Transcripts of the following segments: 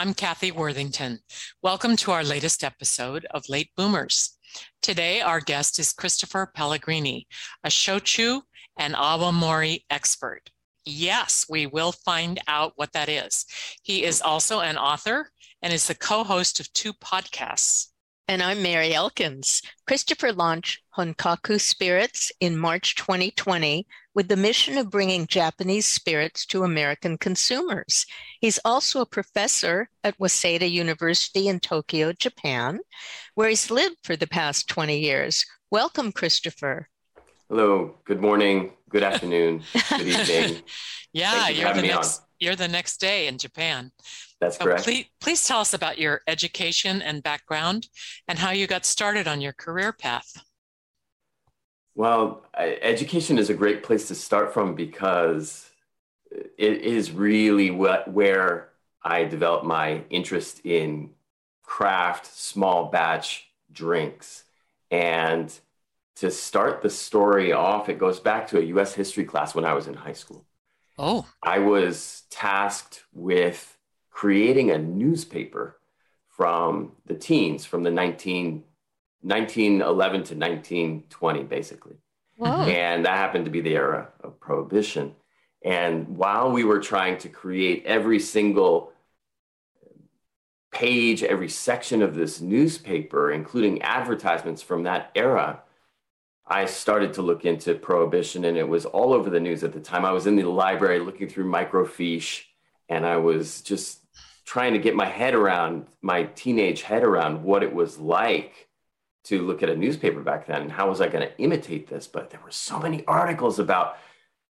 I'm Kathy Worthington. Welcome to our latest episode of Late Boomers. Today, our guest is Christopher Pellegrini, a shochu and awamori expert. Yes, we will find out what that is. He is also an author and is the co host of two podcasts. And I'm Mary Elkins. Christopher launched Honkaku Spirits in March 2020 with the mission of bringing Japanese spirits to American consumers. He's also a professor at Waseda University in Tokyo, Japan, where he's lived for the past 20 years. Welcome, Christopher. Hello, good morning, good afternoon, good evening. yeah, you are the next, you're the next day in Japan. That's so correct. Please, please tell us about your education and background and how you got started on your career path. Well, education is a great place to start from because it is really what, where I developed my interest in craft, small batch drinks. And to start the story off, it goes back to a US history class when I was in high school. Oh. I was tasked with creating a newspaper from the teens, from the 19, 1911 to 1920, basically. Whoa. And that happened to be the era of prohibition. And while we were trying to create every single page, every section of this newspaper, including advertisements from that era, I started to look into prohibition and it was all over the news at the time. I was in the library looking through microfiche and I was just trying to get my head around my teenage head around what it was like to look at a newspaper back then how was I going to imitate this. But there were so many articles about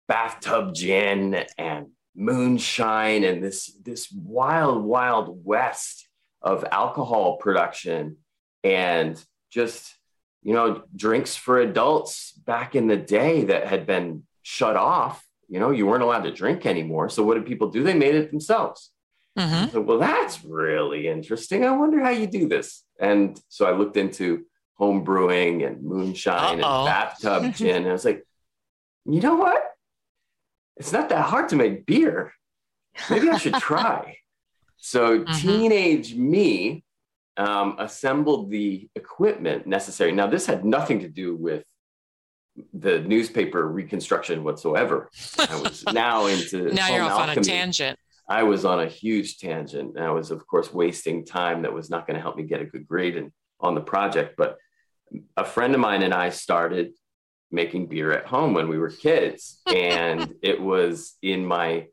bathtub gin and moonshine and this this wild wild west of alcohol production and just you know drinks for adults back in the day that had been shut off you know you weren't allowed to drink anymore so what did people do they made it themselves Mm-hmm. So, well, that's really interesting. I wonder how you do this. And so I looked into home brewing and moonshine Uh-oh. and bathtub gin. And I was like, you know what? It's not that hard to make beer. Maybe I should try. so mm-hmm. teenage me um, assembled the equipment necessary. Now, this had nothing to do with the newspaper reconstruction whatsoever. I was now into now you're off alchemy. on a tangent. I was on a huge tangent. And I was, of course, wasting time that was not going to help me get a good grade in, on the project. But a friend of mine and I started making beer at home when we were kids, and it was in my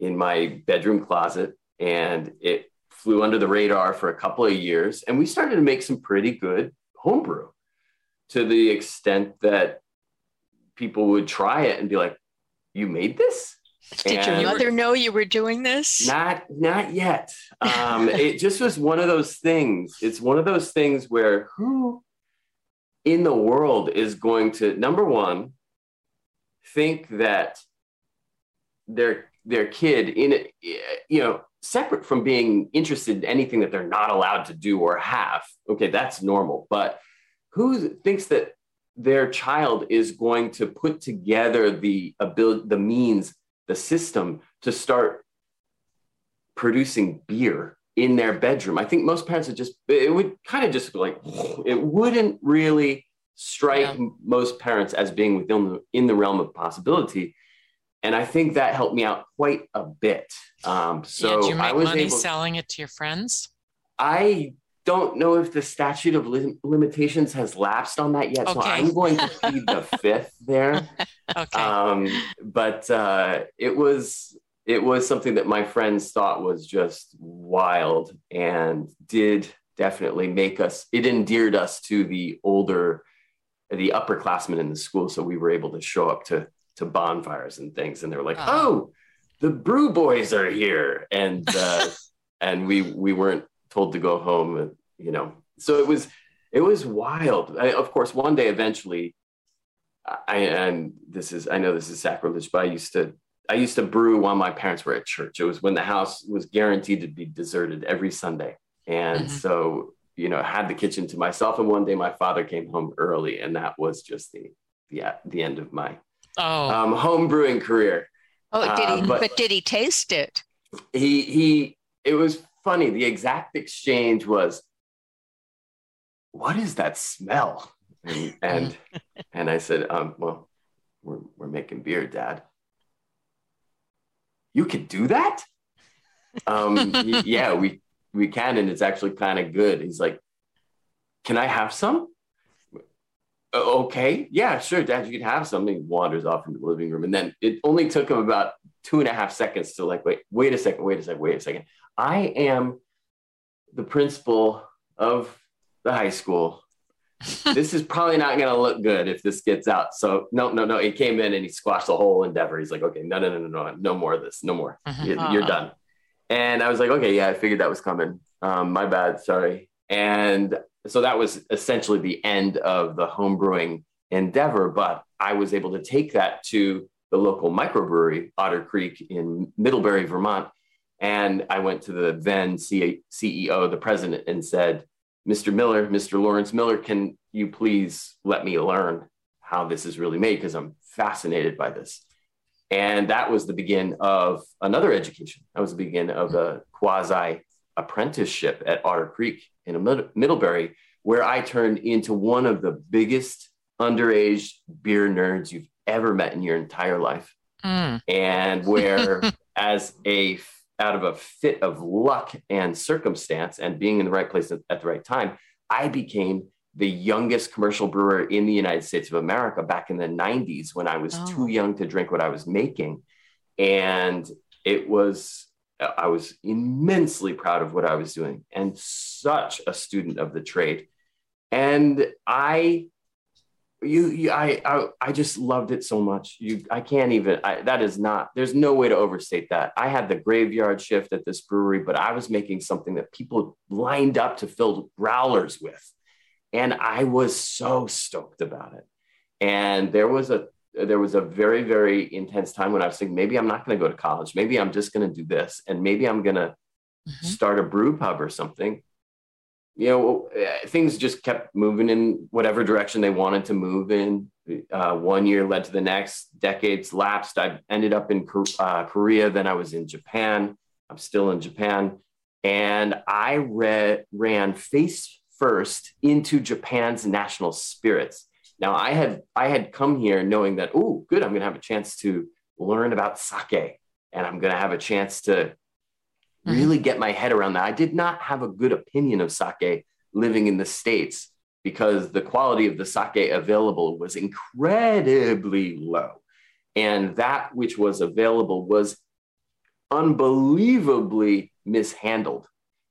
in my bedroom closet, and it flew under the radar for a couple of years, and we started to make some pretty good homebrew, to the extent that people would try it and be like, "You made this." Did and your mother know you were doing this? Not, not yet. Um, it just was one of those things. It's one of those things where who in the world is going to number one think that their their kid in it, you know, separate from being interested in anything that they're not allowed to do or have. Okay, that's normal. But who thinks that their child is going to put together the ability, the means the system to start producing beer in their bedroom. I think most parents would just, it would kind of just like, it wouldn't really strike yeah. most parents as being within the, in the realm of possibility. And I think that helped me out quite a bit. Um, so yeah, did you make I was money able, selling it to your friends? I don't know if the statute of lim- limitations has lapsed on that yet, so I'm going to plead the fifth there. Okay. Um, but uh, it was it was something that my friends thought was just wild and did definitely make us. It endeared us to the older, the upperclassmen in the school, so we were able to show up to to bonfires and things, and they were like, Oh. "Oh, the Brew Boys are here," and uh, and we we weren't told to go home, and, you know. So it was it was wild. I, of course, one day eventually, I and this is I know this is sacrilege, but I used to I used to brew while my parents were at church. It was when the house was guaranteed to be deserted every Sunday, and Mhm. so you know I had the kitchen to myself. And one day my father came home early, and that was just the the the end of my oh, um, home brewing career Oh, did he? Uh, but- but, did he taste it? he he it was funny the exact exchange was what is that smell? And and, and i said um well we're, we're making beer dad. You can do that? Um yeah we we can and it's actually kind of good. He's like can i have some? "Uh, okay yeah sure dad you can have something. he wanders off into the living room. And then it only took him about two and a half seconds to like wait wait a second wait a second wait a second i am the principal of the high school. This is probably not going to look good if this gets out. So no no no he came in and he squashed the whole endeavor. He's like okay no no no no no no more of this no more. Mhm. You- you're done. And i was like okay yeah i figured that was coming. Um, my bad sorry. And so that was essentially the end of the homebrewing endeavor but i was able to take that to the local microbrewery otter creek in middlebury vermont and i went to the then ceo the president and said mr miller mr lawrence miller can you please let me learn how this is really made? Because i'm fascinated by this. And that was the begin of another education. That was the begin of a quasi apprenticeship at otter creek in Mid- middlebury where i turned into one of the biggest underage beer nerds you've ever met in your entire life. Mm. and where as a out of a fit of luck and circumstance and being in the right place at, the right time i became the youngest commercial brewer in the united states of america back in the 90s when i was Oh. too young to drink what i was making and it was i was immensely proud of what i was doing and such a student of the trade and i you, you I, I i just loved it so much. You i can't even I, that is not there's no way to overstate that. I had the graveyard shift at this brewery but i was making something that people lined up to fill growlers with. And i was so stoked about it. And there was a there was a very very intense time when i was thinking maybe i'm not going to go to college. Maybe i'm just going to do this. And maybe i'm going to Mhm. start a brew pub or something you know uh, things just kept moving in whatever direction they wanted to move in. Uh, one year led to the next decades lapsed. I ended up in uh, korea then i was in japan. I'm still in japan. And i read, ran face first into japan's national spirits. Now i had i had come here knowing that oh good i'm going to have a chance to learn about sake and i'm going to have a chance to Mhm. really get my head around that. I did not have a good opinion of sake living in the States because the quality of the sake available was incredibly low. And that which was available was unbelievably mishandled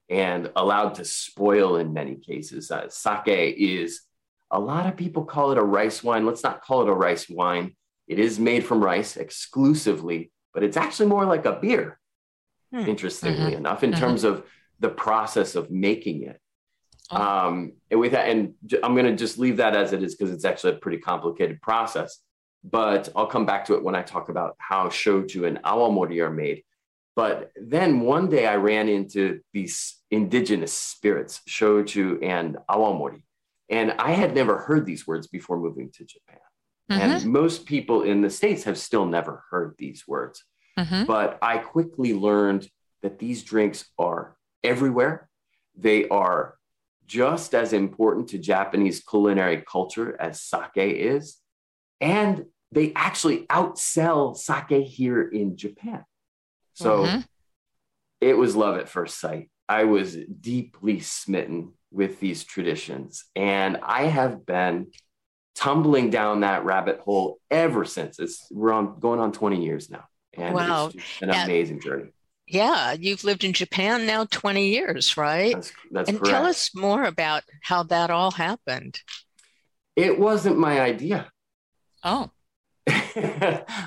and allowed to spoil in many cases. Uh, sake is, a lot of people call it a rice wine. Let's not call it a rice wine. It is made from rice exclusively, but it's actually more like a beer Hmm. interestingly enough, in Mhm. terms of the process of making it. Oh. Um, and with that, and I'm going to just leave that as it is because it's actually a pretty complicated process. But I'll come back to it when I talk about how shochu and awamori are made. But then one day I ran into these indigenous spirits, shochu and awamori, and I had never heard these words before moving to Japan. Mhm. And most people in the States have still never heard these words. Mhm. But I quickly learned that these drinks are everywhere. They are just as important to Japanese culinary culture as sake is. And they actually outsell sake here in Japan. So Mhm. it was love at first sight. I was deeply smitten with these traditions. And I have been tumbling down that rabbit hole ever since. It's we're on going on 20 years now. And Wow. an amazing journey. Yeah, you've lived in Japan now 20 years, right? That's that's And correct. tell us more about how that all happened. it wasn't my idea. Oh,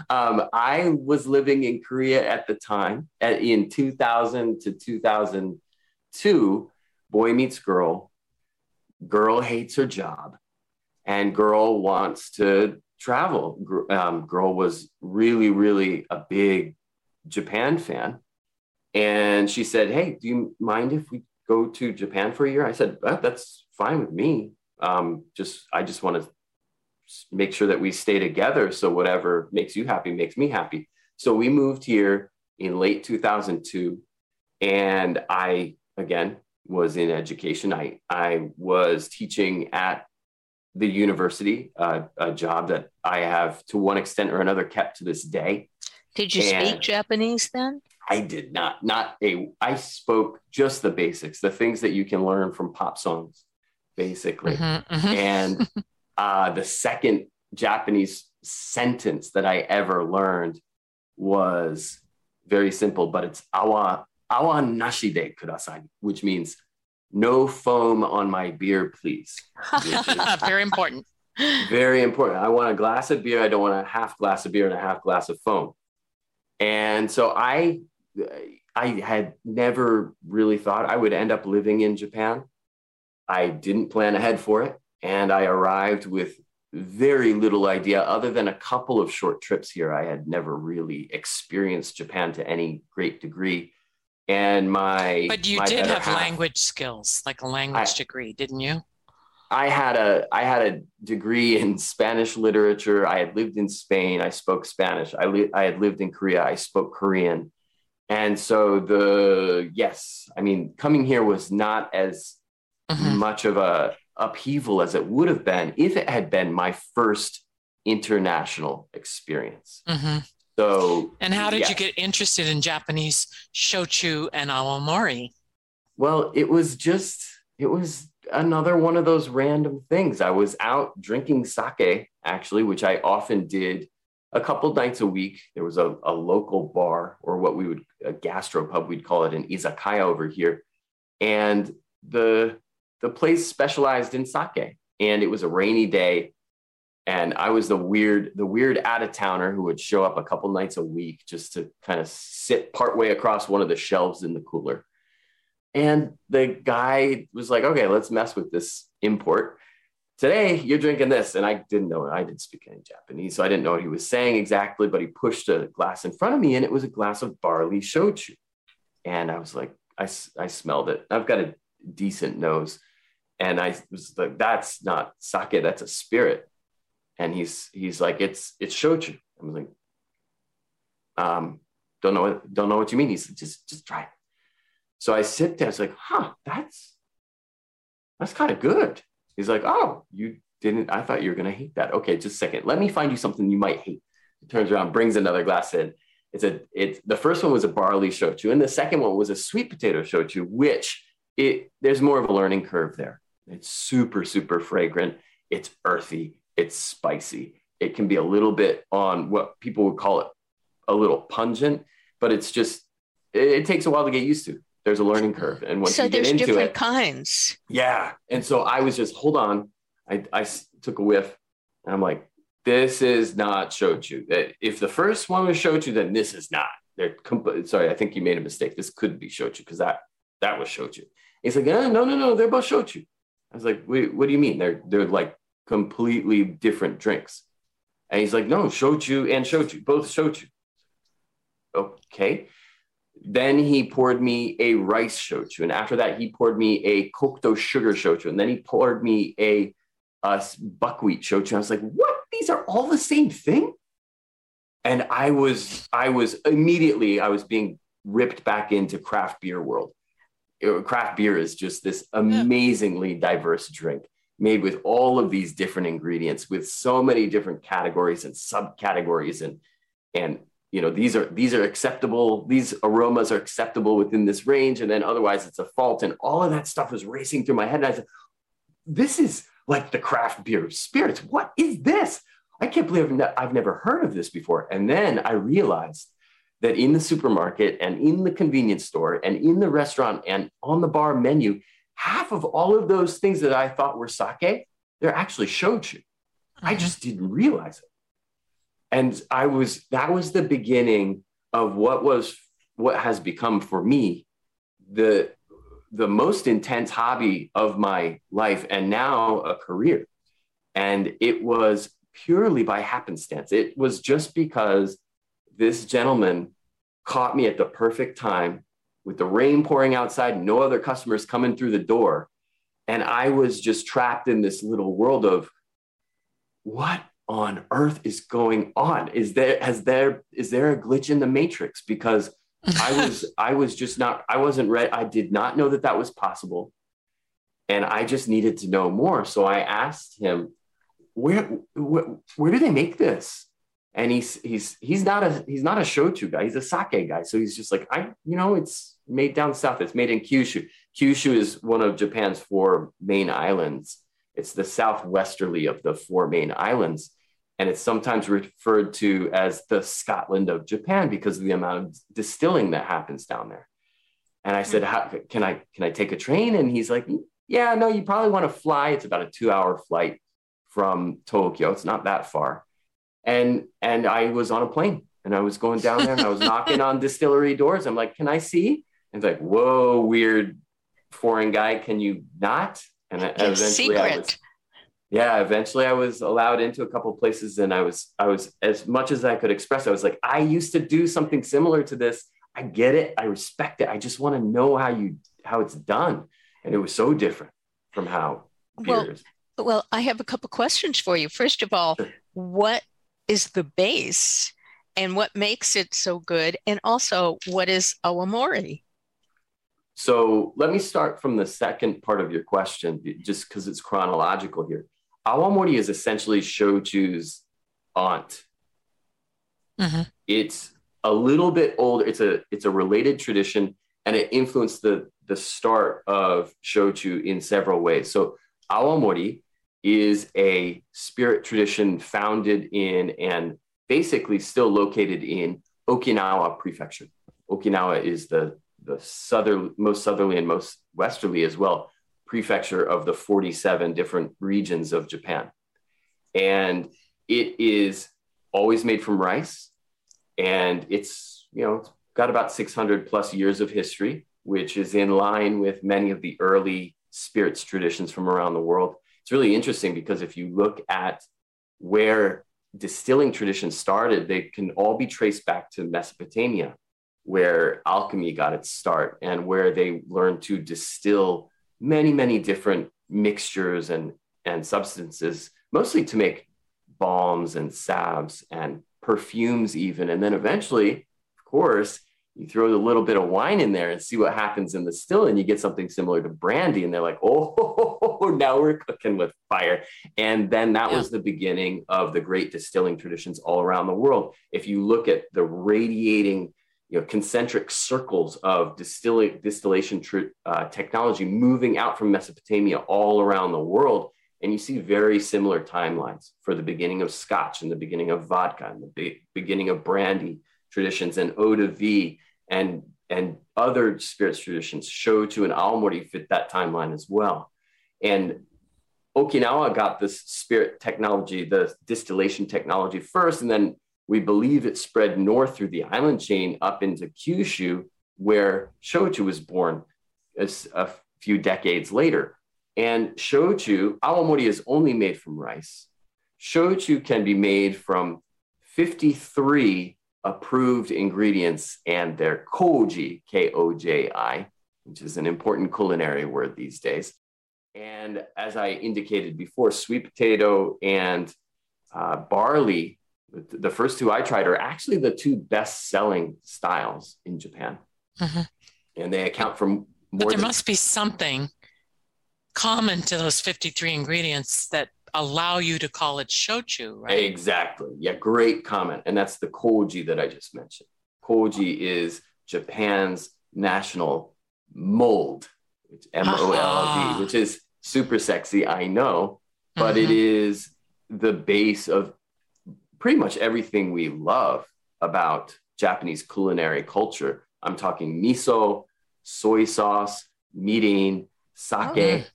um, I was living in Korea at the time, at, in 2000 to 2002. Boy meets girl, girl hates her job, and girl wants to travel. Um, girl was really, really a big Japan fan. And she said, Hey, do you mind if we go to Japan for a year? I said, "Uh, That's fine with me. Um, just, I just want to make sure that we stay together. So whatever makes you happy makes me happy. So we moved here in late 2002, and I again was in education. I I was teaching at the university, uh, a job that I have to one extent or another kept to this day. Did you speak Japanese then? I did not, not a, I spoke just the basics, the things that you can learn from pop songs, basically. mhm, mhm. And uh, the second Japanese sentence that I ever learned was very simple, but it's awa, awa nashi de kudasai, which means no foam on my beer, please. Very important. very important. I want a glass of beer. I don't want a half glass of beer and a half glass of foam. And so I, I had never really thought I would end up living in Japan. I didn't plan ahead for it, and I arrived with very little idea other than a couple of short trips here. I had never really experienced Japan to any great degree. And my But you my did have half- language skills, like a language degree, didn't you? I had a I had a degree in Spanish literature. I had lived in Spain. I spoke Spanish. I li- I had lived in Korea. I spoke Korean. And so the yes, I mean coming here was not as Mhm. much of a upheaval as it would have been if it had been my first international experience. Mhm. So And how did you get interested in Japanese shochu and awamori? Well, it was just, it was another one of those random things. I was out drinking sake, actually, which I often did a couple nights a week. There was a, a local bar, or what we would, a gastropub, we'd call it an izakaya over here. And the, the place specialized in sake. And it was a rainy day. And I was the weird, the weird out of towner who would show up a couple nights a week just to kind of sit partway across one of the shelves in the cooler. And the guy was like, okay, let's mess with this import. Today, you're drinking this. And I didn't know, I didn't speak any Japanese, so I didn't know what he was saying exactly, but he pushed a glass in front of me and it was a glass of barley shochu. And I was like, I, I smelled it. I've got a decent nose. And I was like, that's not sake, that's a spirit. And he's he's like, it's it's shochu. I was like, um, don't know what don't know what you mean. He's like, just just try it. So I sit there, I was like, huh, that's that's kind of good. He's like, oh, you didn't, I thought you were gonna hate that. Okay, just a second. Let me find you something you might hate. He turns around, brings another glass in. It's a it's the first one was a barley shochu, and the second one was a sweet potato shochu, which it there's more of a learning curve there. It's super, super fragrant, it's earthy, it's spicy. It can be a little bit on what people would call it a little pungent, but it's just it, it takes a while to get used to. There's a learning curve, and once so you get there's into different it, kinds. yeah. And so I was just hold on. I, I took a whiff, and I'm like, this is not shochu. That if the first one was shochu, then this is not. They're comp- sorry, I think you made a mistake. This could be shochu because that that was shochu. He's like, eh, no, no, no, they're both shochu. I was like, Wait, what do you mean? They're they're like completely different drinks. And he's like, no, shochu and shochu, both shochu. Okay. Then he poured me a rice shochu. And after that, he poured me a kokuto sugar shochu. And then he poured me a buckwheat shochu. I was like, what? These are all the same thing? And I was, I was immediately, I was being ripped back into craft beer world. Uh, Craft beer is just this amazingly diverse drink made with all of these different ingredients with so many different categories and subcategories and and you know these are these are acceptable these aromas are acceptable within this range. And then otherwise it's a fault and all of that stuff was racing through my head. And i said this is like the craft beer of spirits. What is this? I can't believe i've never heard of this before. And then i realized that in the supermarket and in the convenience store and in the restaurant and on the bar menu half of all of those things that i thought were sake they're actually shochu i mm-hmm. just didn't realize it and I was that was the beginning of what was what has become for me the the most intense hobby of my life and now a career. And it was purely by happenstance. It was just because this gentleman caught me at the perfect time with the rain pouring outside, no other customers coming through the door. And I was just trapped in this little world of what on earth is going on? Is there has there is there a glitch in the matrix? Because I was I was just not I wasn't ready. I did not know that that was possible, and I just needed to know more. So I asked him, where where, where do they make this? And he's he's he's not a he's not a shochu guy. He's a sake guy. So he's just like I you know it's made down south. It's made in Kyushu. Kyushu is one of Japan's four main islands. It's the southwesterly of the four main islands and it's sometimes referred to as the Scotland of Japan because of the amount of distilling that happens down there. And I said, "Can I can I take a train?" And he's like, "Yeah, no, you probably want to fly. It's about a two-hour flight from Tokyo. It's not that far." And and I was on a plane and I was going down there and I was knocking on distillery doors. I'm like, "Can I see?" It's like, "Whoa, weird foreign guy, can you not?" And eventually secret. I was yeah eventually i was allowed into a couple places and i was i was as much as i could express i was like i used to do something similar to this. I get it. I respect it. I just want to know how you how it's done. And it was so different from how well, well i have a couple questions for you. First of all sure. what is the base and what makes it so good? And also what is awamori so let me start from the second part of your question just because it's chronological here Awamori is essentially Shochu's aunt. Mm-hmm. It's a little bit older. It's a it's a related tradition, and it influenced the the start of Shochu in several ways. So Awamori is a spirit tradition founded in and basically still located in Okinawa Prefecture. Okinawa is the the southern most southerly and most westerly as well prefecture of the 47 different regions of Japan. And it is always made from rice. And it's, you know, it's got about 600 plus years of history, which is in line with many of the early spirits traditions from around the world. It's really interesting because if you look at where distilling traditions started, they can all be traced back to Mesopotamia, where alchemy got its start and where they learned to distill many, many different mixtures and, and substances, mostly to make balms and salves and perfumes, even. And then eventually, of course, you throw a little bit of wine in there and see what happens in the still, and you get something similar to brandy. And they're like, oh, now we're cooking with fire. And then that yeah. was the beginning of the great distilling traditions all around the world. If you look at the radiating you know, concentric circles of distilling, distillation tr- uh, technology moving out from Mesopotamia all around the world. And you see very similar timelines for the beginning of Scotch and the beginning of vodka and the be- beginning of brandy traditions and eau de vie and, and other spirits traditions. show Shochu and Awamori fit that timeline as well. And Okinawa got this spirit technology, the distillation technology first, and then we believe it spread north through the island chain up into Kyushu, where Shochu was born a few decades later. And Shochu, awamori is only made from rice. Shochu can be made from 53 approved ingredients and their koji, K O J I, which is an important culinary word these days. And as I indicated before, sweet potato and uh, barley the first two I tried are actually the two best selling styles in Japan. Mm-hmm. And they account for more. But there than- must be something common to those 53 ingredients that allow you to call it shochu, right? Exactly. Yeah, great comment. And that's the koji that I just mentioned. Koji is Japan's national mold, M O L D, which is super sexy, I know, but it Mhm. is the base of pretty much everything we love about Japanese culinary culture. I'm talking miso, soy sauce, mirin, sake,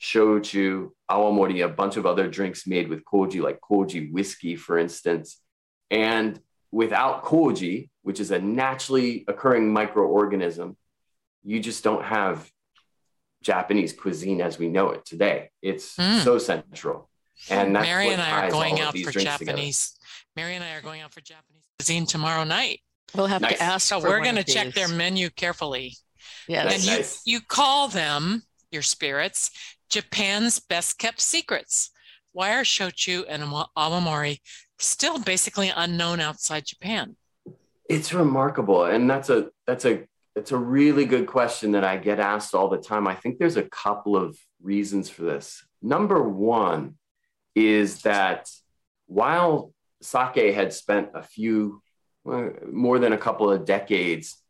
shochu, awamori, a bunch of other drinks made with koji, like koji whiskey, for instance. And without koji, which is a naturally occurring microorganism, you just don't have Japanese cuisine as we know it today. It's Mm. so central. And that's Mary and I are going out for Japanese. together. Japanese. Mary and I are going out for Japanese cuisine tomorrow night. We'll have Nice. to ask. So for we're going to check their menu carefully. Yes. And you, nice. you call them, your spirits, Japan's best kept secrets. Why are shochu and awa- awamori still basically unknown outside Japan? It's remarkable, and that's a that's a it's a really good question that I get asked all the time. I think there's a couple of reasons for this. Number one is that while sake had spent a few more than a couple of decades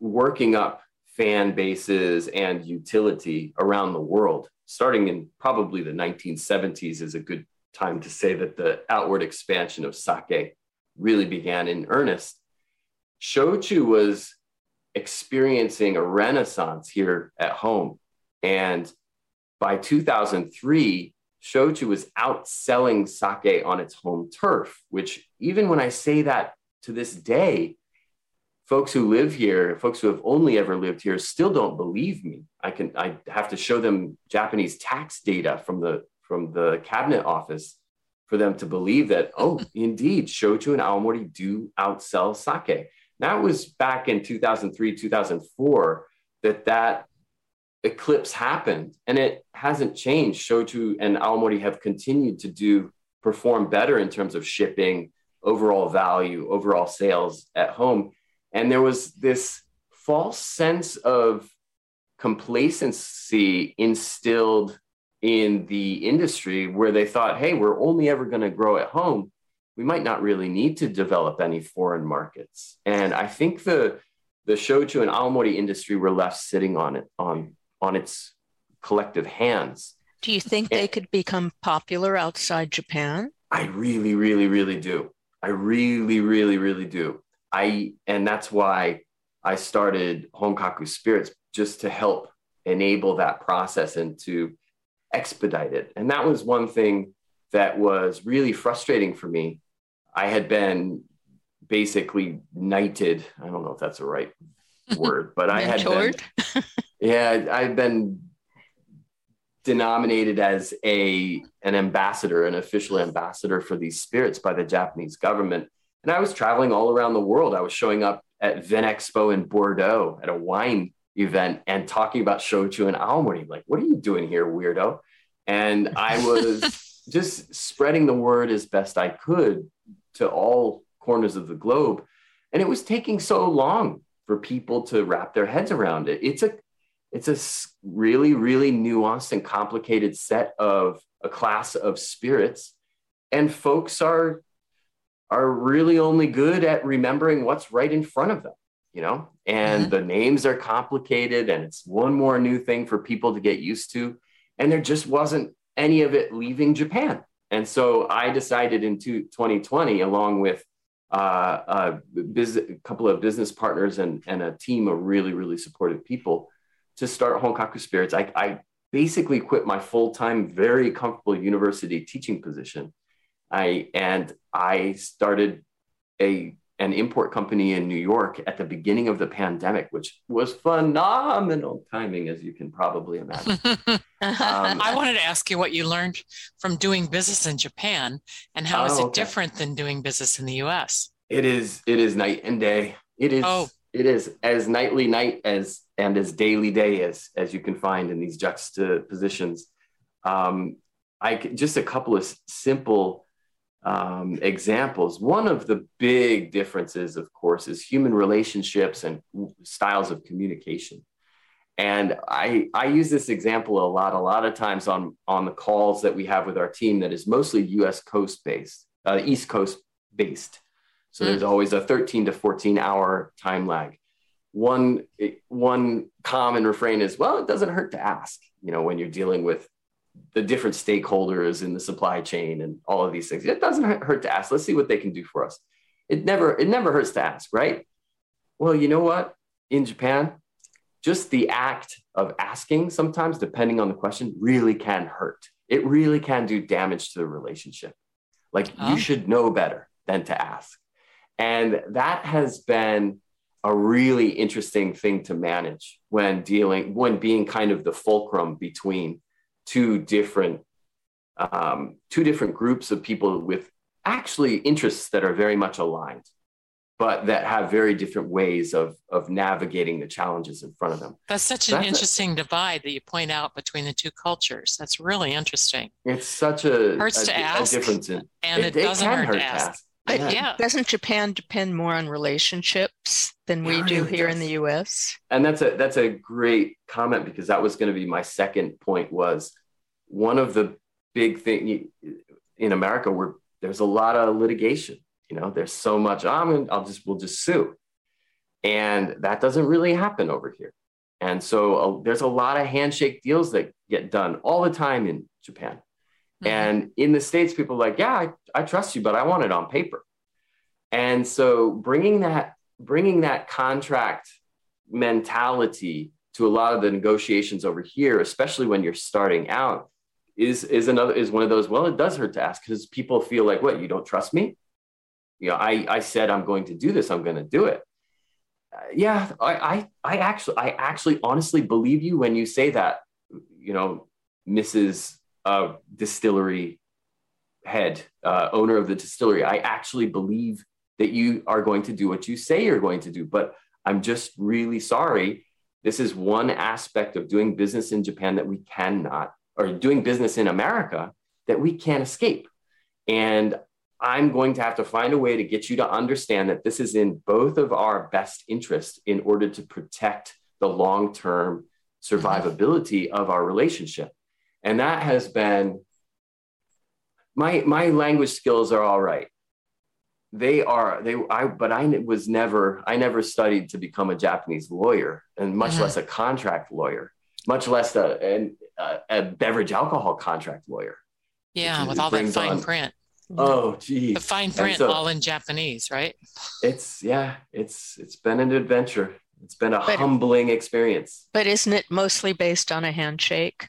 working up fan bases and utility around the world, starting in probably the 1970s is a good time to say that the outward expansion of sake really began in earnest. Shochu was experiencing a renaissance here at home. And by 2003, Shochu was outselling sake on its home turf, which, even when I say that to this day, folks who live here, folks who have only ever lived here, still don't believe me. I can I have to show them Japanese tax data from the from the cabinet office for them to believe that, oh, indeed, shochu and awamori do outsell sake. That was back in 2003, 2004 that that eclipse happened, and it hasn't changed. Shochu and awamori have continued to do perform better in terms of shipping, overall value, overall sales at home. And there was this false sense of complacency instilled in the industry where they thought, hey, we're only ever going to grow at home. We might not really need to develop any foreign markets. And I think the the shochu and awamori industry were left sitting on it on on its collective hands. Do you think they could become popular outside Japan? I really, really, really do. I really, really, really do. I and that's why I started Honkaku Spirits just to help enable that process and to expedite it. And that was one thing that was really frustrating for me. I had been basically knighted. I don't know if that's the right word, but I had been? yeah, I've been denominated as a an ambassador, an official ambassador for these spirits by the Japanese government. And I was traveling all around the world. I was showing up at Vin Expo in Bordeaux at a wine event and talking about shochu and awamori. Like, what are you doing here, weirdo? And I was just spreading the word as best I could to all corners of the globe. And it was taking so long for people to wrap their heads around it. It's a it's a really really nuanced and complicated set of a class of spirits and folks are are really only good at remembering what's right in front of them you know and Mhm. the names are complicated and it's one more new thing for people to get used to and there just wasn't any of it leaving japan and so i decided in two- 2020 along with uh, a, a couple of business partners and, and a team of really really supportive people to start honkaku spirits i, I basically quit my full-time very comfortable university teaching position i and i started a an import company in New York at the beginning of the pandemic, which was phenomenal timing, as you can probably imagine. Um, I wanted to ask you what you learned from doing business in Japan and how is Oh, it okay. different than doing business in the US? It is it is night and day. It is Oh. It is as nightly night as and as daily day as as you can find in these juxtapositions. Um, I just a couple of simple um, examples. One of the big differences, of course, is human relationships and styles of communication. And I, I use this example a lot, a lot of times on, on the calls that we have with our team that is mostly US Coast based, uh, East Coast based. So mm. there's always a 13 to 14 hour time lag. One, one common refrain is, well, it doesn't hurt to ask, you know, when you're dealing with the different stakeholders in the supply chain and all of these things. It doesn't hurt to ask. Let's see what they can do for us. It never, it never hurts to ask, right? Well, you know what? In Japan, just the act of asking sometimes, depending on the question, really can hurt. It really can do damage to the relationship. Like oh. you should know better than to ask. And that has been a really interesting thing to manage when dealing, when being kind of the fulcrum between two different um, two different groups of people with actually interests that are very much aligned but that have very different ways of of navigating the challenges in front of them. That's such an That's interesting a, divide that you point out between the two cultures. That's really interesting. It's such a hurts a, to ask, difference in, and it, it doesn't hurt, hurt, to ask. ask. But yeah. yeah. doesn't Japan depend more on relationships than we do here does. in the U.S.? And that's a that's a great comment because that was going to be my second point. Was one of the big thing in America where there's a lot of litigation you know, there's so much. Oh, I'm gonna, I'll just we'll just sue, and that doesn't really happen over here. And so uh, there's a lot of handshake deals that get done all the time in Japan. Mm-hmm. And in the States, people are like, yeah, I, I trust you, but I want it on paper. And so bringing that, bringing that contract mentality to a lot of the negotiations over here, especially when you're starting out, is, is another, is one of those, well, it does hurt to ask because people feel like, what, you don't trust me? you know, I, I said I'm going to do this. I'm going to do it. Uh, yeah, I, I, I actually, I actually honestly believe you when you say that. You know, Mrs. Uh, distillery head, uh, owner of the distillery. I actually believe that you are going to do what you say you're going to do. But I'm just really sorry. This is one aspect of doing business in Japan that we cannot, or doing business in America that we can't escape. And I'm going to have to find a way to get you to understand that this is in both of our best interest in order to protect the long term survivability of our relationship. And that has been my my language skills are all right. They are they I but I was never I never studied to become a Japanese lawyer and much mm-hmm. less a contract lawyer, much less a, a, a beverage alcohol contract lawyer. Yeah, with all that fine on, print. Oh, geez. The fine print, so, all in Japanese, right? It's yeah, it's it's been an adventure. It's been a but, humbling experience. But isn't it mostly based on a handshake?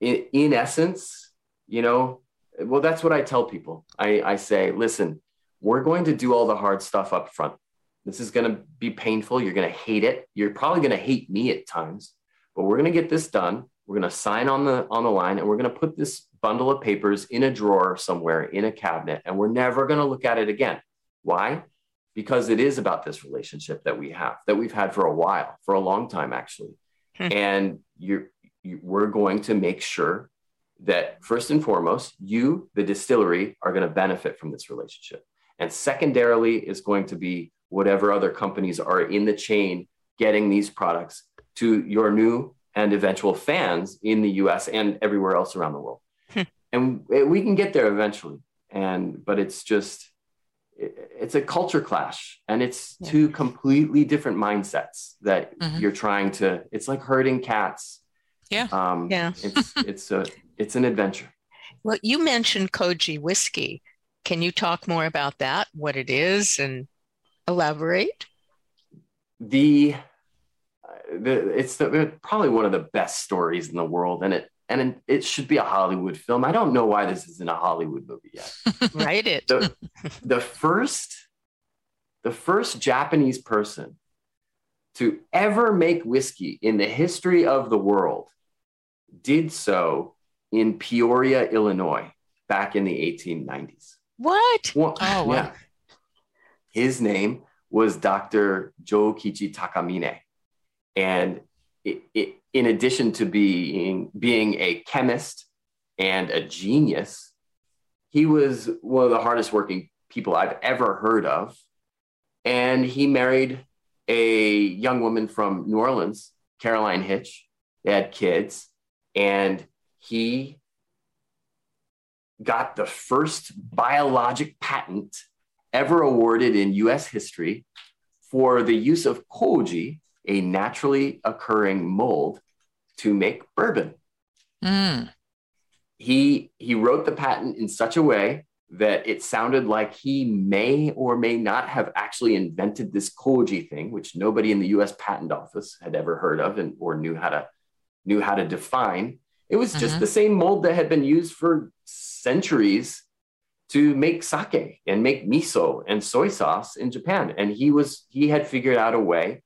In, in essence, you know, well, that's what I tell people. I, I say, listen, we're going to do all the hard stuff up front. This is going to be painful. You're going to hate it. You're probably going to hate me at times, but we're going to get this done. We're going to sign on the on the line, and we're going to put this bundle of papers in a drawer somewhere in a cabinet, and we're never going to look at it again. Why? Because it is about this relationship that we have, that we've had for a while, for a long time, actually. Hmm. And you're, you, we're going to make sure that first and foremost, you, the distillery, are going to benefit from this relationship. And secondarily, is going to be whatever other companies are in the chain getting these products to your new and eventual fans in the US and everywhere else around the world and we can get there eventually and but it's just it's a culture clash and it's yeah. two completely different mindsets that mm-hmm. you're trying to it's like herding cats yeah um yeah it's it's a it's an adventure well you mentioned koji whiskey can you talk more about that what it is and elaborate the, uh, the it's the, probably one of the best stories in the world and it and it should be a Hollywood film. I don't know why this isn't a Hollywood movie yet. Write it. The, the first, the first Japanese person to ever make whiskey in the history of the world did so in Peoria, Illinois, back in the 1890s. What? Well, oh, wow. Yeah. His name was Dr. Jokichi Takamine. And it, it, in addition to being being a chemist and a genius, he was one of the hardest working people I've ever heard of. And he married a young woman from New Orleans Caroline Hitch. They had kids, and he got the first biologic patent ever awarded in US history for the use of koji, a naturally occurring mold, to make bourbon. Mm. He, he wrote the patent in such a way that it sounded like he may or may not have actually invented this koji thing, which nobody in the US patent office had ever heard of and or knew how to knew how to define. It was just mm-hmm. the same mold that had been used for centuries to make sake and make miso and soy sauce in Japan. And he was he had figured out a way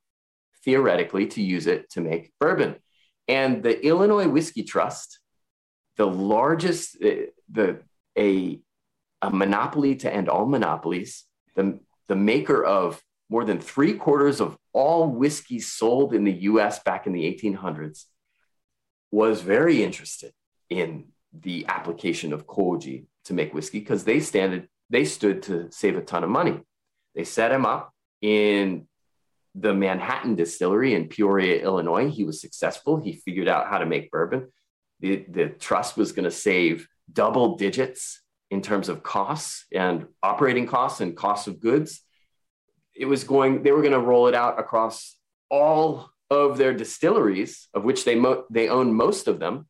theoretically to use it to make bourbon. And the Illinois Whiskey Trust, the largest uh, the a a monopoly to end all monopolies, the, the maker of more than three quarters of all whiskey sold in the US back in the 1800s, was very interested in the application of koji to make whiskey because they standed they stood to save a ton of money. They set him up in the Manhattan distillery in Peoria, Illinois. He was successful. He figured out how to make bourbon. The, the trust was going to save double digits in terms of costs and operating costs and costs of goods. It was going, they were going to roll it out across all of their distilleries, of which they, mo- they own most of them.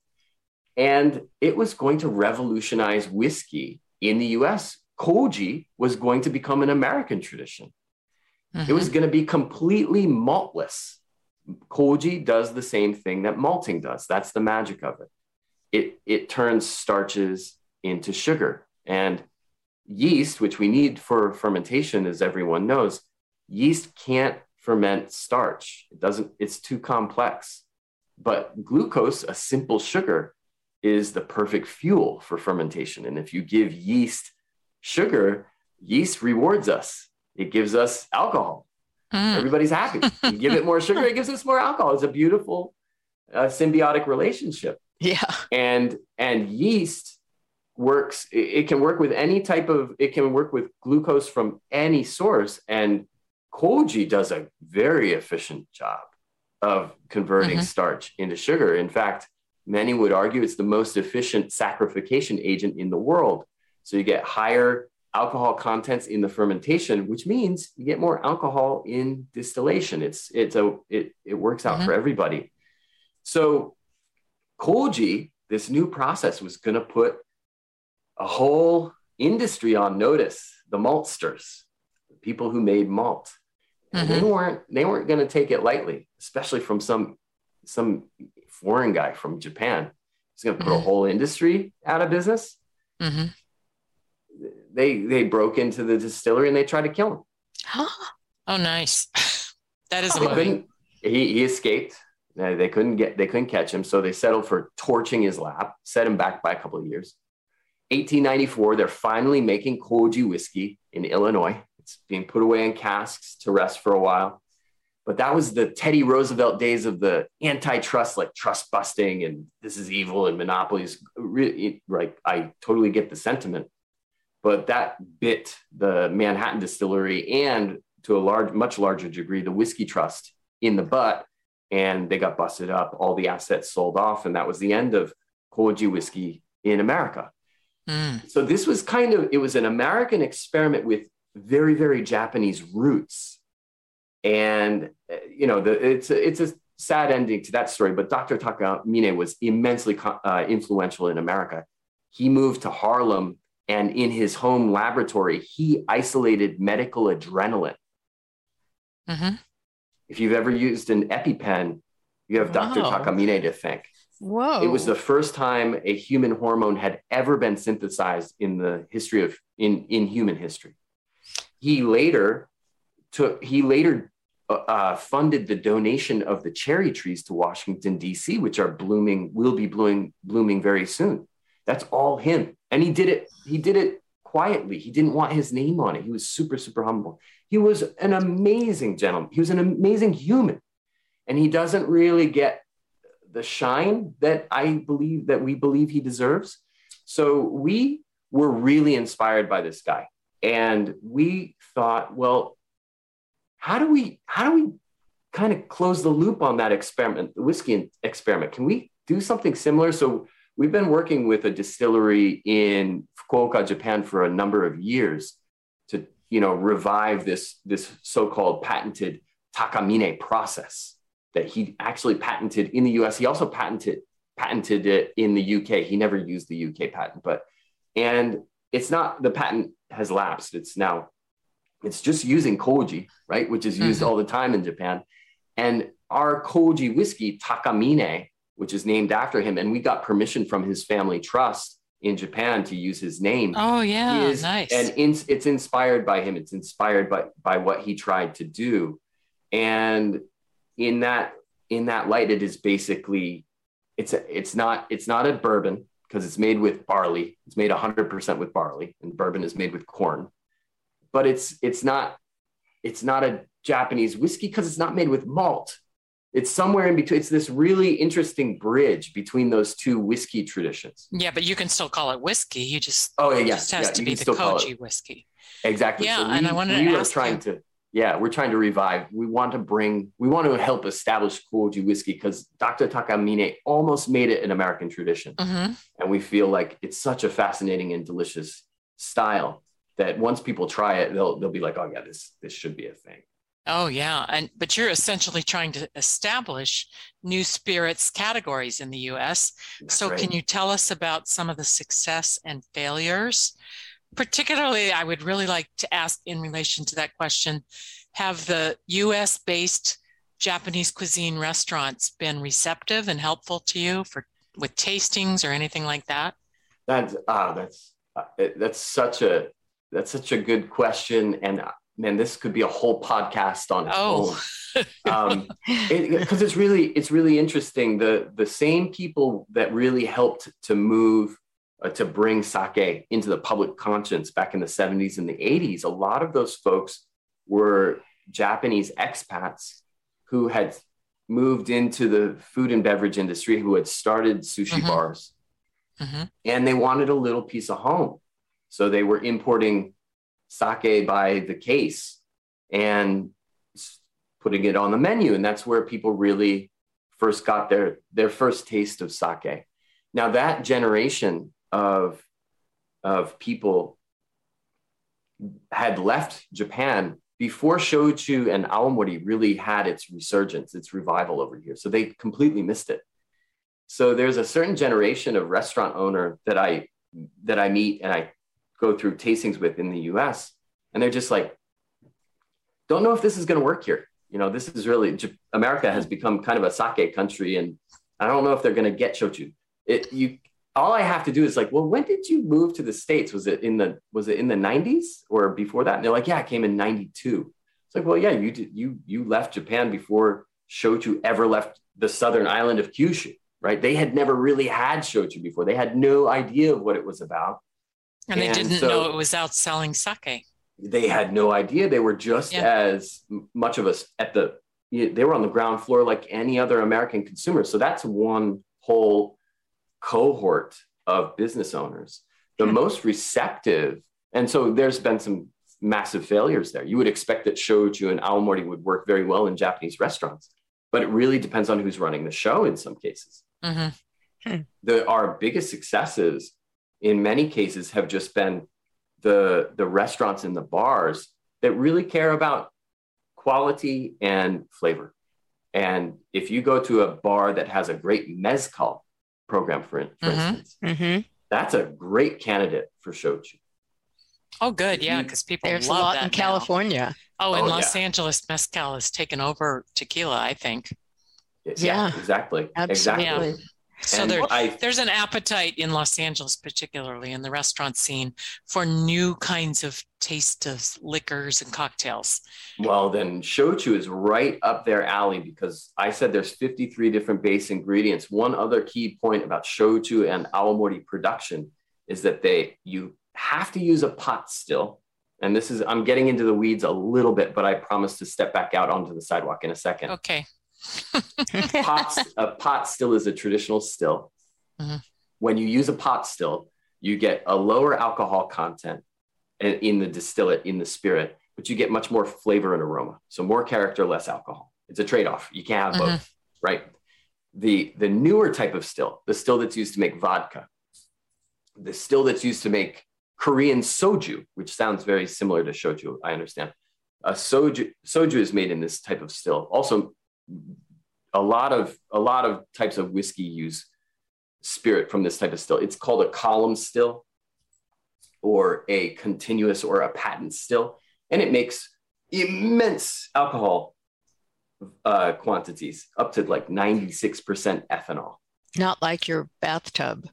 And it was going to revolutionize whiskey in the US. Koji was going to become an American tradition. Mm-hmm. It was mm-hmm. going to be completely maltless. Koji does the same thing that malting does. That's the magic of it. It, it turns starches into sugar. And yeast, which we need for fermentation, as everyone knows, yeast can't ferment starch. It doesn't, it's too complex. But glucose, a simple sugar, is the perfect fuel for fermentation. And if you give yeast sugar, yeast rewards us. It gives us alcohol. Mm. Everybody's happy. You give it more sugar, it gives us more alcohol. It's a beautiful uh, symbiotic relationship. Yeah. And and yeast works it can work with any type of it can work with glucose from any source and koji does a very efficient job of converting mm-hmm. starch into sugar. In fact many would argue it's the most efficient saccharification agent in the world. So you get higher alcohol contents in the fermentation which means you get more alcohol in distillation. It's it's a it, it works out mm-hmm. for everybody. So koji this new process was going to put a whole industry on notice the maltsters the people who made malt mm-hmm. they weren't they weren't going to take it lightly especially from some some foreign guy from japan he's going to put mm-hmm. a whole industry out of business mm-hmm. they they broke into the distillery and they tried to kill him oh nice that is he, he escaped they couldn't get they couldn't catch him so they settled for torching his lab set him back by a couple of years 1894, they're finally making Koji whiskey in Illinois. It's being put away in casks to rest for a while. But that was the Teddy Roosevelt days of the antitrust, like trust busting and this is evil and monopolies. Really, like I totally get the sentiment. But that bit the Manhattan distillery and to a large, much larger degree, the whiskey trust in the butt. And they got busted up, all the assets sold off. And that was the end of Koji whiskey in America. Mm. So this was kind of it was an American experiment with very very Japanese roots, and uh, you know the, it's a, it's a sad ending to that story. But Dr. Takamine was immensely uh, influential in America. He moved to Harlem, and in his home laboratory, he isolated medical adrenaline. Mm-hmm. If you've ever used an EpiPen, you have Dr. Takamine to thank. Whoa. It was the first time a human hormone had ever been synthesized in the history of in, in human history. He later took he later uh, uh funded the donation of the cherry trees to Washington D.C., which are blooming will be blooming blooming very soon. That's all him, and he did it. He did it quietly. He didn't want his name on it. He was super super humble. He was an amazing gentleman. He was an amazing human, and he doesn't really get the shine that I believe that we believe he deserves. So we were really inspired by this guy. And we thought, well, how do we how do we kind of close the loop on that experiment, the whiskey experiment. Can we do something similar? So we've been working with a distillery in Fukuoka, Japan for a number of years to, you know, revive this, this so-called patented Takamine process that he actually patented in the US. He also patented patented it in the UK. He never used the UK patent, but and it's not the patent has lapsed. It's now it's just using koji, right, which is used mm-hmm. all the time in Japan. And our koji whiskey Takamine, which is named after him, and we got permission from his family trust in Japan to use his name. Oh yeah, is, nice. And in, it's inspired by him. It's inspired by by what he tried to do, and in that in that light, it is basically it's a, it's not it's not a bourbon because it's made with barley. It's made 100% with barley, and bourbon is made with corn. But it's it's not it's not a Japanese whiskey because it's not made with malt. It's somewhere in between. It's this really interesting bridge between those two whiskey traditions. Yeah, but you can still call it whiskey. You just oh yeah, it just has yeah, to be the koji whiskey. Exactly. Yeah, so we, and I wanted we to are trying you. to yeah, we're trying to revive. We want to bring, we want to help establish Koji whiskey because Dr. Takamine almost made it an American tradition. Mm-hmm. And we feel like it's such a fascinating and delicious style that once people try it, they'll they'll be like, oh yeah, this this should be a thing. Oh yeah, and but you're essentially trying to establish new spirits categories in the U.S. That's so right. can you tell us about some of the success and failures particularly, I would really like to ask in relation to that question have the US based Japanese cuisine restaurants been receptive and helpful to you for with tastings or anything like that? That's ah, that's uh, that's such a that's such a good question, and uh, man, this could be a whole podcast on its oh. own. Because um, it, it's really it's really interesting. The the same people that really helped to move uh, to bring sake into the public conscience back in the 70s and the 80s, a lot of those folks were Japanese expats who had moved into the food and beverage industry, who had started sushi mm-hmm. bars, mm-hmm. and they wanted a little piece of home. So they were importing sake by the case and putting it on the menu. And that's where people really first got their, their first taste of sake. Now, that generation of of people had left Japan before shochu and awamori really had its resurgence, its revival over here. So they completely missed it. So there's a certain generation of restaurant owner that I that I meet and I go through tastings with in the US and they're just like don't know if this is going to work here. You know, this is really America has become kind of a sake country and I don't know if they're going to get shochu. It you all I have to do is like, well, when did you move to the States? Was it in the was it in the 90s or before that? And they're like, yeah, I came in 92. It's like, well, yeah, you did you you left Japan before shochu ever left the southern island of Kyushu, right? They had never really had shochu before. They had no idea of what it was about. And, and they didn't so know it was out selling sake. They had no idea. They were just yeah. as much of us at the they were on the ground floor like any other American consumer. So that's one whole cohort of business owners, the yeah. most receptive. And so there's been some massive failures there. You would expect that shochu and awamori would work very well in Japanese restaurants, but it really depends on who's running the show in some cases. Mm-hmm. Hmm. The, our biggest successes in many cases have just been the, the restaurants and the bars that really care about quality and flavor. And if you go to a bar that has a great mezcal, program, for, for mm-hmm. instance. Mm-hmm. That's a great candidate for shochu. Oh, good. Yeah, because people There's love a lot that in California. Oh, in oh, Los yeah. Angeles, mezcal has taken over tequila. I think. Yeah, yeah. exactly. Absolutely. Exactly. So there, I, there's an appetite in Los Angeles, particularly in the restaurant scene, for new kinds of taste of liquors and cocktails. Well, then shochu is right up their alley because I said there's 53 different base ingredients. One other key point about shochu and awamori production is that they you have to use a pot still. And this is I'm getting into the weeds a little bit, but I promise to step back out onto the sidewalk in a second. Okay. pot, a pot still is a traditional still. Mm-hmm. When you use a pot still, you get a lower alcohol content in the distillate, in the spirit, but you get much more flavor and aroma. So more character, less alcohol. It's a trade-off. You can't have mm-hmm. both, right? The the newer type of still, the still that's used to make vodka, the still that's used to make Korean soju, which sounds very similar to shochu, I understand. A soju soju is made in this type of still. Also, a lot of a lot of types of whiskey use spirit from this type of still. It's called a column still or a continuous or a patent still, and it makes immense alcohol uh, quantities, up to like 96% ethanol. Not like your bathtub.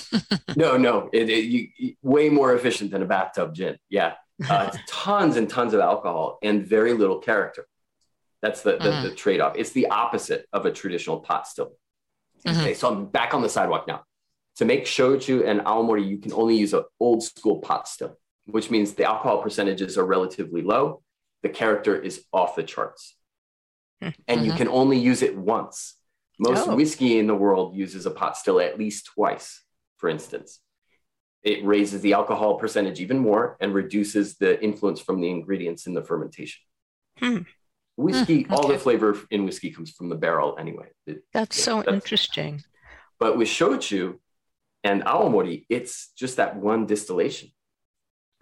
no, no, it, it you, way more efficient than a bathtub gin. Yeah, uh, tons and tons of alcohol and very little character. That's the, the, mm-hmm. the trade off. It's the opposite of a traditional pot still. Mm-hmm. Okay, so I'm back on the sidewalk now. To make shochu and awamori, you can only use an old school pot still, which means the alcohol percentages are relatively low. The character is off the charts. Mm-hmm. And you can only use it once. Most oh. whiskey in the world uses a pot still at least twice, for instance. It raises the alcohol percentage even more and reduces the influence from the ingredients in the fermentation. Hmm. Whiskey, mm, okay. all the flavor in whiskey comes from the barrel anyway. It, that's so that's, interesting. But with shochu and awamori, it's just that one distillation.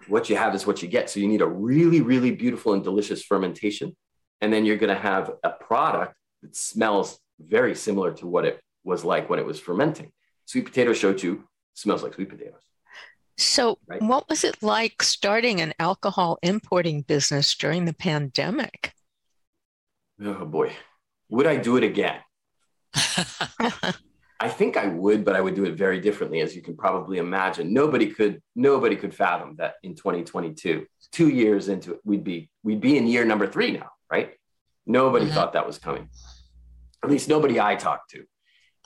What you have is what you get. So you need a really, really beautiful and delicious fermentation. And then you're going to have a product that smells very similar to what it was like when it was fermenting. Sweet potato shochu smells like sweet potatoes. So, right? what was it like starting an alcohol importing business during the pandemic? Oh boy, would I do it again? I think I would, but I would do it very differently, as you can probably imagine. Nobody could, nobody could fathom that in 2022, two years into it, we'd be, we'd be in year number three now, right? Nobody mm-hmm. thought that was coming. At least nobody I talked to.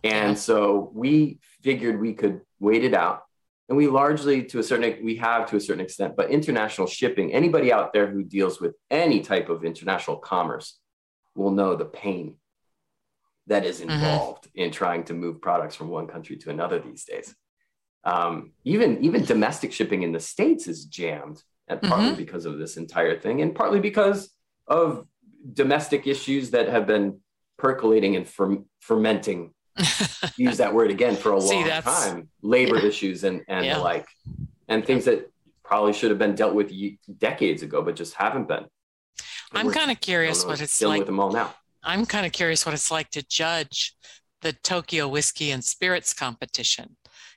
And so we figured we could wait it out. And we largely, to a certain, we have to a certain extent, but international shipping, anybody out there who deals with any type of international commerce will know the pain that is mm-hmm. involved mm-hmm. in trying to move products from one country to another these days. Um, even even domestic shipping in the states is jammed, and partly mm-hmm. because of this entire thing, and partly because of domestic issues that have been percolating and fer- fermenting. use that word again for a See, long time. Labor yeah. issues and and yeah. like, and things that probably should have been dealt with decades ago, but just haven't been. I'm kind of curious what it's like. with them all now. I'm kind of curious what it's like to judge the Tokyo Whiskey and Spirits competition.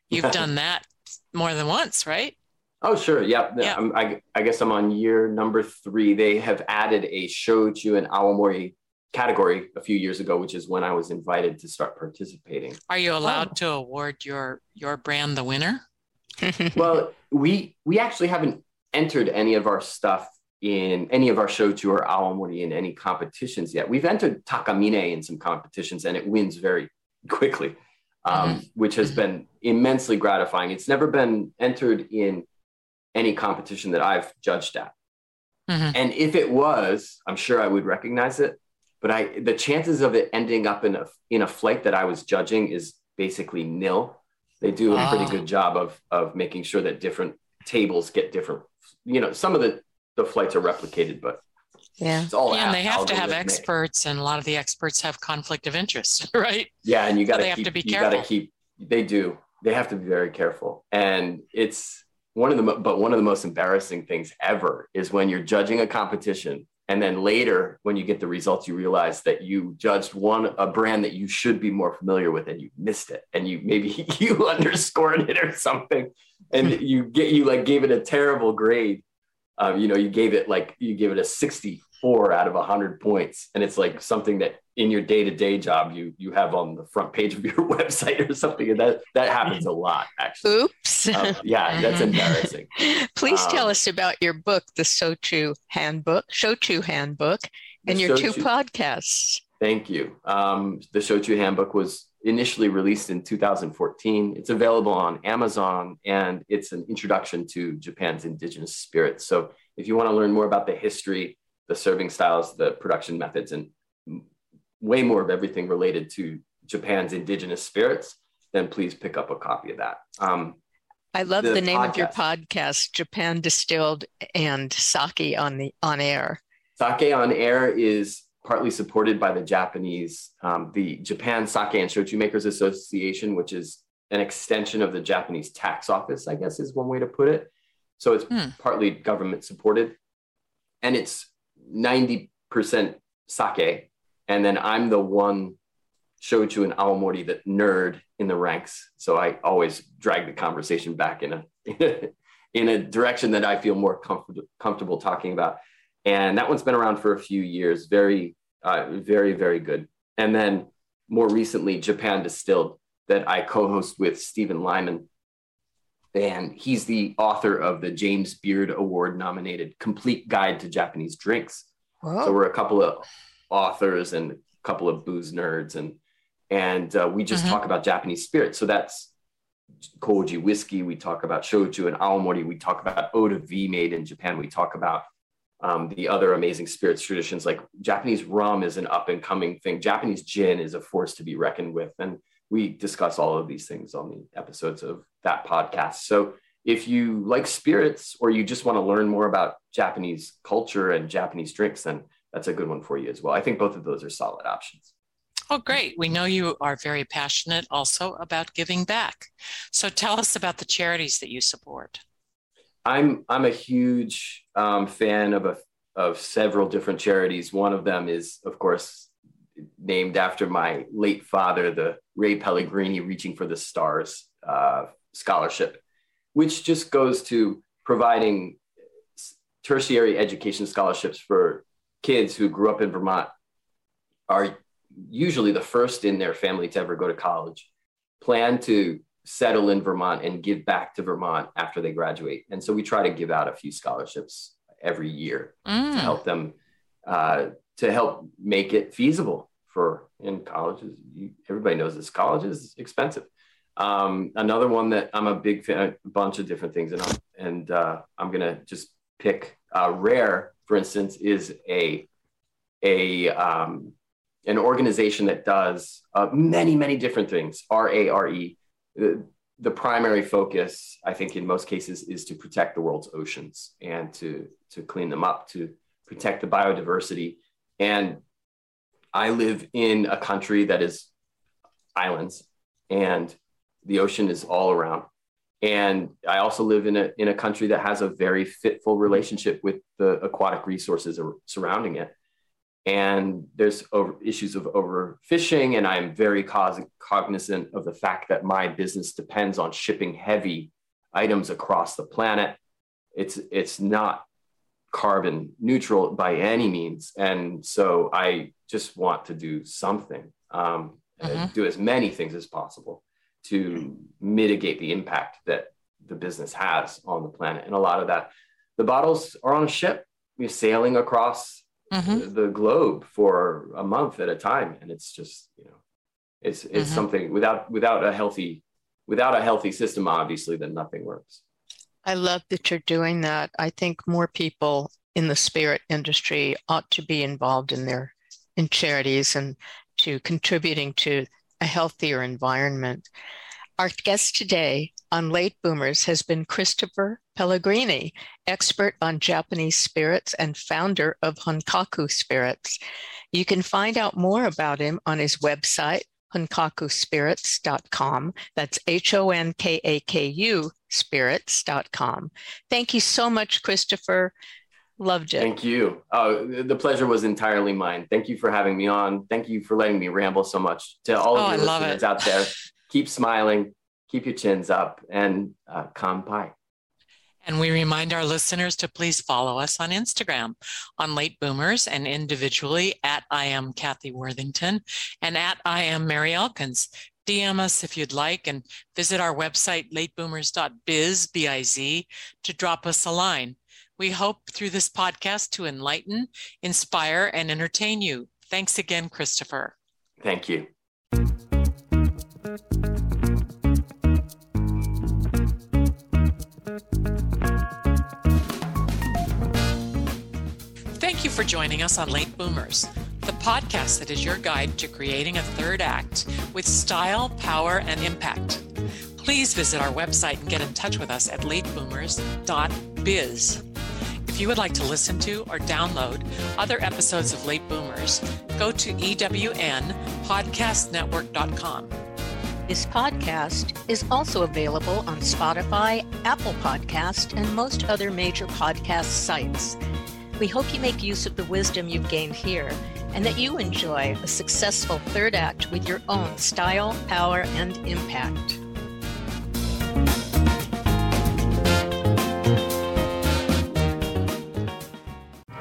You've done that more than once, right? Oh, sure. Yeah. yeah. I, I guess I'm on year number three. They have added a shochu and awamori category a few years ago, which is when I was invited to start participating. Are you allowed oh. to award your your brand the winner? well, we we actually haven't entered any of our stuff in any of our shochu or awamori in any competitions yet. We've entered takamine in some competitions and it wins very quickly, um, mm-hmm. which has been immensely gratifying. It's never been entered in any competition that I've judged at. Mm-hmm. And if it was, I'm sure I would recognize it. But I, the chances of it ending up in a in a flight that I was judging is basically nil. They do a pretty ah. good job of of making sure that different tables get different. You know, some of the the flights are replicated, but yeah, it's all yeah, and they have to have experts, and a lot of the experts have conflict of interest, right? Yeah, and you got so to have to be careful. You got to keep. They do. They have to be very careful, and it's one of the but one of the most embarrassing things ever is when you're judging a competition and then later when you get the results you realize that you judged one a brand that you should be more familiar with and you missed it and you maybe you underscored it or something and hmm. you get you like gave it a terrible grade um, you know, you gave it like you give it a 64 out of 100 points, and it's like something that in your day-to-day job you you have on the front page of your website or something, and that that happens a lot actually. Oops. Um, yeah, that's embarrassing. Please um, tell us about your book, the Shochu Handbook, Shochu Handbook, and your Shochu, two podcasts. Thank you. Um, the Shochu Handbook was initially released in 2014. It's available on Amazon and it's an introduction to Japan's indigenous spirits. So if you want to learn more about the history, the serving styles, the production methods, and way more of everything related to Japan's indigenous spirits, then please pick up a copy of that. Um, I love the, the name podcast. of your podcast, Japan Distilled and Sake on the on air. Sake on air is partly supported by the Japanese, um, the Japan Sake and Shochu Makers Association, which is an extension of the Japanese tax office, I guess is one way to put it. So it's hmm. partly government supported. And it's 90% sake. And then I'm the one shochu and awamori that nerd in the ranks. So I always drag the conversation back in a, in a direction that I feel more comfort- comfortable talking about. And that one's been around for a few years. Very, uh, very, very good. And then more recently, Japan Distilled that I co-host with Stephen Lyman. And he's the author of the James Beard Award nominated Complete Guide to Japanese Drinks. Wow. So we're a couple of authors and a couple of booze nerds and and uh, we just mm-hmm. talk about Japanese spirits. So that's koji whiskey. We talk about shochu and awamori. We talk about eau de vie made in Japan. We talk about um, the other amazing spirits traditions like Japanese rum is an up and coming thing. Japanese gin is a force to be reckoned with. And we discuss all of these things on the episodes of that podcast. So if you like spirits or you just want to learn more about Japanese culture and Japanese drinks, then that's a good one for you as well. I think both of those are solid options. Oh, great. We know you are very passionate also about giving back. So tell us about the charities that you support. I'm I'm a huge um, fan of a, of several different charities. One of them is, of course, named after my late father, the Ray Pellegrini Reaching for the Stars uh, scholarship, which just goes to providing tertiary education scholarships for kids who grew up in Vermont, are usually the first in their family to ever go to college, plan to settle in Vermont and give back to Vermont after they graduate. And so we try to give out a few scholarships every year mm. to help them uh, to help make it feasible for in colleges. You, everybody knows this college is expensive. Um, another one that I'm a big fan, a bunch of different things, and I'm, and uh, I'm gonna just pick uh, Rare, for instance, is a a um, an organization that does uh, many many different things. R A R E the, primary focus, I think, in most cases, is to protect the world's oceans and to to clean them up, to protect the biodiversity. And I live in a country that is islands, and the ocean is all around. And I also live in a in a country that has a very fitful relationship with the aquatic resources surrounding it and there's over, issues of overfishing and i'm very cognizant of the fact that my business depends on shipping heavy items across the planet. It's it's not carbon neutral by any means and so i just want to do something um, mm-hmm. do as many things as possible to mitigate the impact that the business has on the planet. And a lot of that the bottles are on a ship. You're sailing across mm-hmm. the globe for a month at a time and it's just you know it's it's mm-hmm. something without without a healthy without a healthy system obviously then nothing works i love that you're doing that i think more people in the spirit industry ought to be involved in their in charities and to contributing to a healthier environment our guest today on Late Boomers has been Christopher Pellegrini, expert on Japanese spirits and founder of Honkaku Spirits. You can find out more about him on his website, honkakuspirits.com. That's H O N K A K U spirits.com. Thank you so much, Christopher. Loved it. Thank you. Oh, the pleasure was entirely mine. Thank you for having me on. Thank you for letting me ramble so much. To all of oh, your listeners out there, keep smiling, keep your chins up, and uh, kanpai. And we remind our listeners to please follow us on Instagram on Late Boomers and individually at I am Kathy Worthington and at I am Mary Elkins. DM us if you'd like and visit our website, lateboomers.biz, B-I-Z, to drop us a line. We hope through this podcast to enlighten, inspire, and entertain you. Thanks again, Christopher. Thank you. Thank you for joining us on Late Boomers, the podcast that is your guide to creating a third act with style, power, and impact. Please visit our website and get in touch with us at lateboomers.biz. If you would like to listen to or download other episodes of Late Boomers, go to ewnpodcastnetwork.com. This podcast is also available on Spotify, Apple Podcast, and most other major podcast sites. We hope you make use of the wisdom you've gained here and that you enjoy a successful third act with your own style, power, and impact.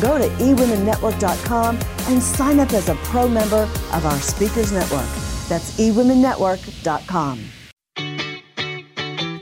go to eWomenNetwork.com and sign up as a pro member of our Speakers Network. That's eWomenNetwork.com.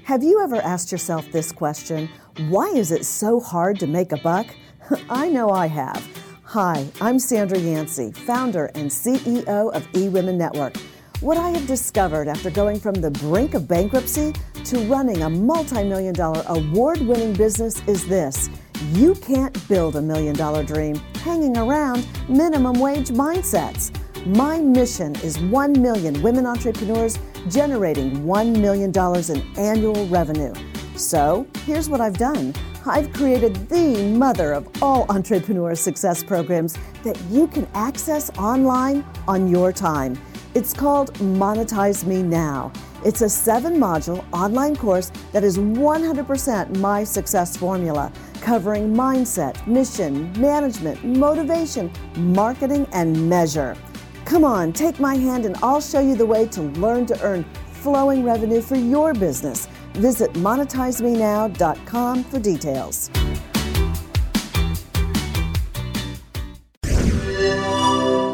Have you ever asked yourself this question? Why is it so hard to make a buck? I know I have. Hi, I'm Sandra Yancey, founder and CEO of eWomen Network. What I have discovered after going from the brink of bankruptcy to running a multi million dollar award winning business is this you can't build a million dollar dream hanging around minimum wage mindsets. My mission is 1 million women entrepreneurs generating $1 million in annual revenue. So here's what I've done I've created the mother of all entrepreneur success programs that you can access online on your time. It's called Monetize Me Now. It's a seven module online course that is 100% my success formula, covering mindset, mission, management, motivation, marketing, and measure. Come on, take my hand and I'll show you the way to learn to earn flowing revenue for your business. Visit monetizemenow.com for details.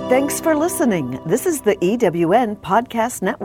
Thanks for listening. This is the EWN Podcast Network.